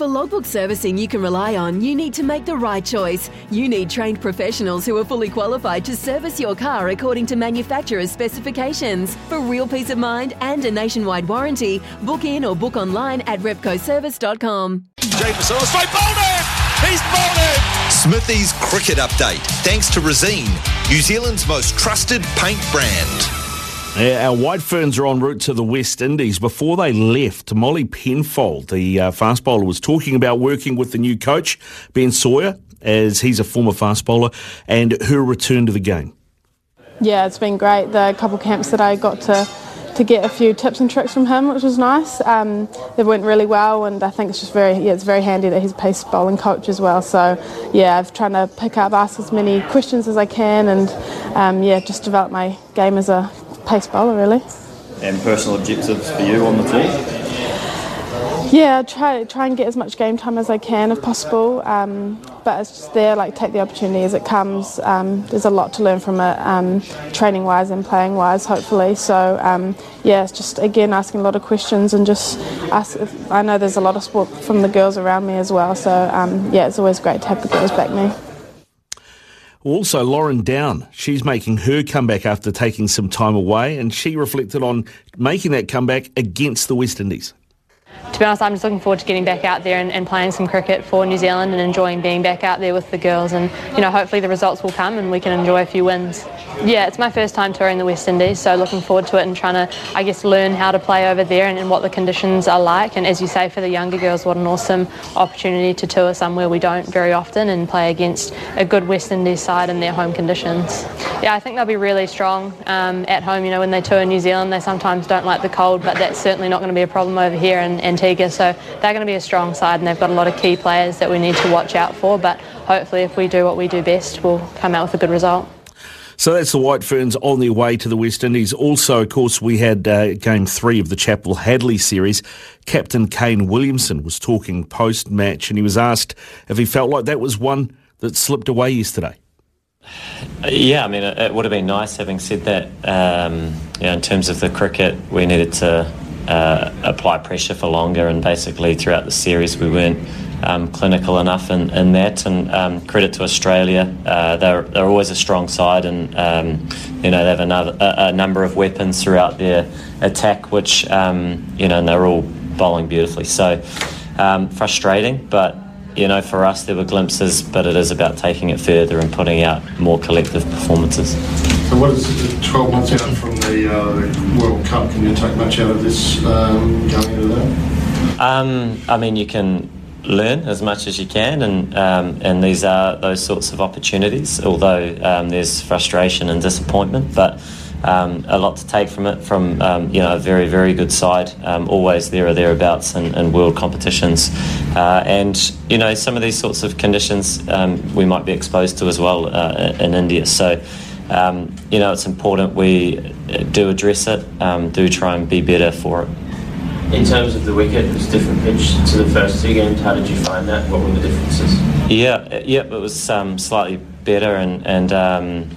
For logbook servicing you can rely on, you need to make the right choice. You need trained professionals who are fully qualified to service your car according to manufacturer's specifications. For real peace of mind and a nationwide warranty, book in or book online at repcoservice.com. Jameson on a straight bowling! He's bowling! Smithy's cricket update, thanks to Resene, New Zealand's most trusted paint brand. Yeah, our White Ferns are en route to the West Indies. Before they left, Molly Penfold, the uh, fast bowler, was talking about working with the new coach, Ben Sawyer, as he's a former fast bowler, and her return to the game. Yeah, it's been great. The couple camps that I got to to get a few tips and tricks from him, which was nice. Um, they went really well, and I think it's just very yeah, it's very handy that he's a pace bowling coach as well. So yeah, I've trying to pick up, ask as many questions as I can, and um, yeah, just develop my game as a pace bowler really. And personal objectives for you on the tour? Yeah, try try and get as much game time as I can if possible. Um, but it's just there, like take the opportunity as it comes. Um, there's a lot to learn from it, um, training wise and playing wise, hopefully. So um, yeah, it's just again asking a lot of questions and just ask. If, I know there's a lot of support from the girls around me as well. So um, yeah, it's always great to have the girls back me. Also, Lauren Down, she's making her comeback after taking some time away, and she reflected on making that comeback against the West Indies. To be honest, I'm just looking forward to getting back out there and, and, playing some cricket for New Zealand and enjoying being back out there with the girls. And, you know, hopefully the results will come and we can enjoy a few wins. Yeah, it's my first time touring the West Indies, so looking forward to it and trying to, I guess, learn how to play over there and, and what the conditions are like. And as you say, for the younger girls, what an awesome opportunity to tour somewhere we don't very often and play against a good West Indies side in their home conditions. Yeah, I think they'll be really strong um, at home. You know, when they tour New Zealand, they sometimes don't like the cold, but that's certainly not going to be a problem over here in Antigua. So they're going to be a strong side, and they've got a lot of key players that we need to watch out for. But hopefully, if we do what we do best, we'll come out with a good result. So that's the White Ferns on their way to the West Indies. Also, of course, we had uh, game three of the Chappell Hadley series. Captain Kane Williamson was talking post match and he was asked if he felt like that was one that slipped away yesterday. Yeah, I mean, it, would have been nice having said that. Um, in terms of the cricket, we needed to uh, apply pressure for longer, and basically throughout the series, we weren't um, clinical enough in, in that. And um, credit to Australia, uh, they're, they're always a strong side, and um, you know they have another, a, a, number of weapons throughout their attack, which um, you know, and they're all bowling beautifully. So um, frustrating, but you know, for us there were glimpses, but it is about taking it further and putting out more collective performances. So, what is 12 months out from the, uh, World Cup? Can you take much out of this um, going into that? Um, I mean, you can learn as much as you can, and um, and these are those sorts of opportunities. Although um, there's frustration and disappointment, but um, a lot to take from it. From um, you know a very very good side, um, always there or thereabouts in, in world competitions, uh, and you know some of these sorts of conditions um, we might be exposed to as well uh, in India. So. you know, it's important we do address it, do try and be better for it. In terms of the wicket, it was a different pitch to the first two games. How did you find that? What were the differences? Yeah, yeah, it was um, slightly better, and and um,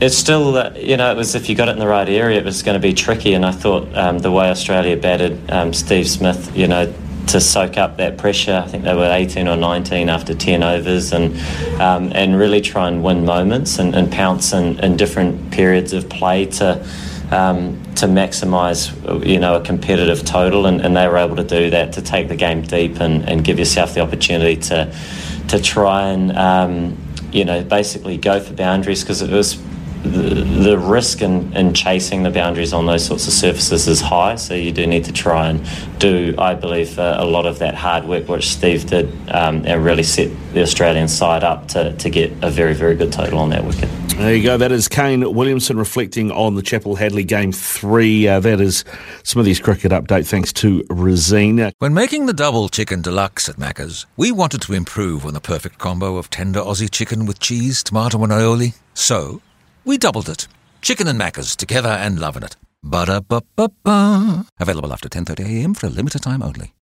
it's still you know it was if you got it in the right area, it was going to be tricky. And I thought um, the way Australia batted um, Steve Smith, you know, to soak up that pressure. I think they were 18 or 19 after 10 overs, and um, and really try and win moments and, and pounce in, in different periods of play to um, to maximise you know a competitive total, and, and, they were able to do that to take the game deep and, and give yourself the opportunity to to try and um, you know basically go for boundaries because it was the, the risk in, in chasing the boundaries on those sorts of surfaces is high, so you do need to try and do, I believe, uh, a lot of that hard work which Steve did um, and really set the Australian side up to, to get a very, very good total on that wicket. There you go. That is Kane Williamson reflecting on the Chappell Hadley game three. Uh, that is these cricket update thanks to Resene. When making the double chicken deluxe at Macca's, we wanted to improve on the perfect combo of tender Aussie chicken with cheese, tomato, and aioli. So, we doubled it. Chicken and Macca's together and loving it. Ba-da-ba-ba-ba. Available after 10.30am for a limited time only.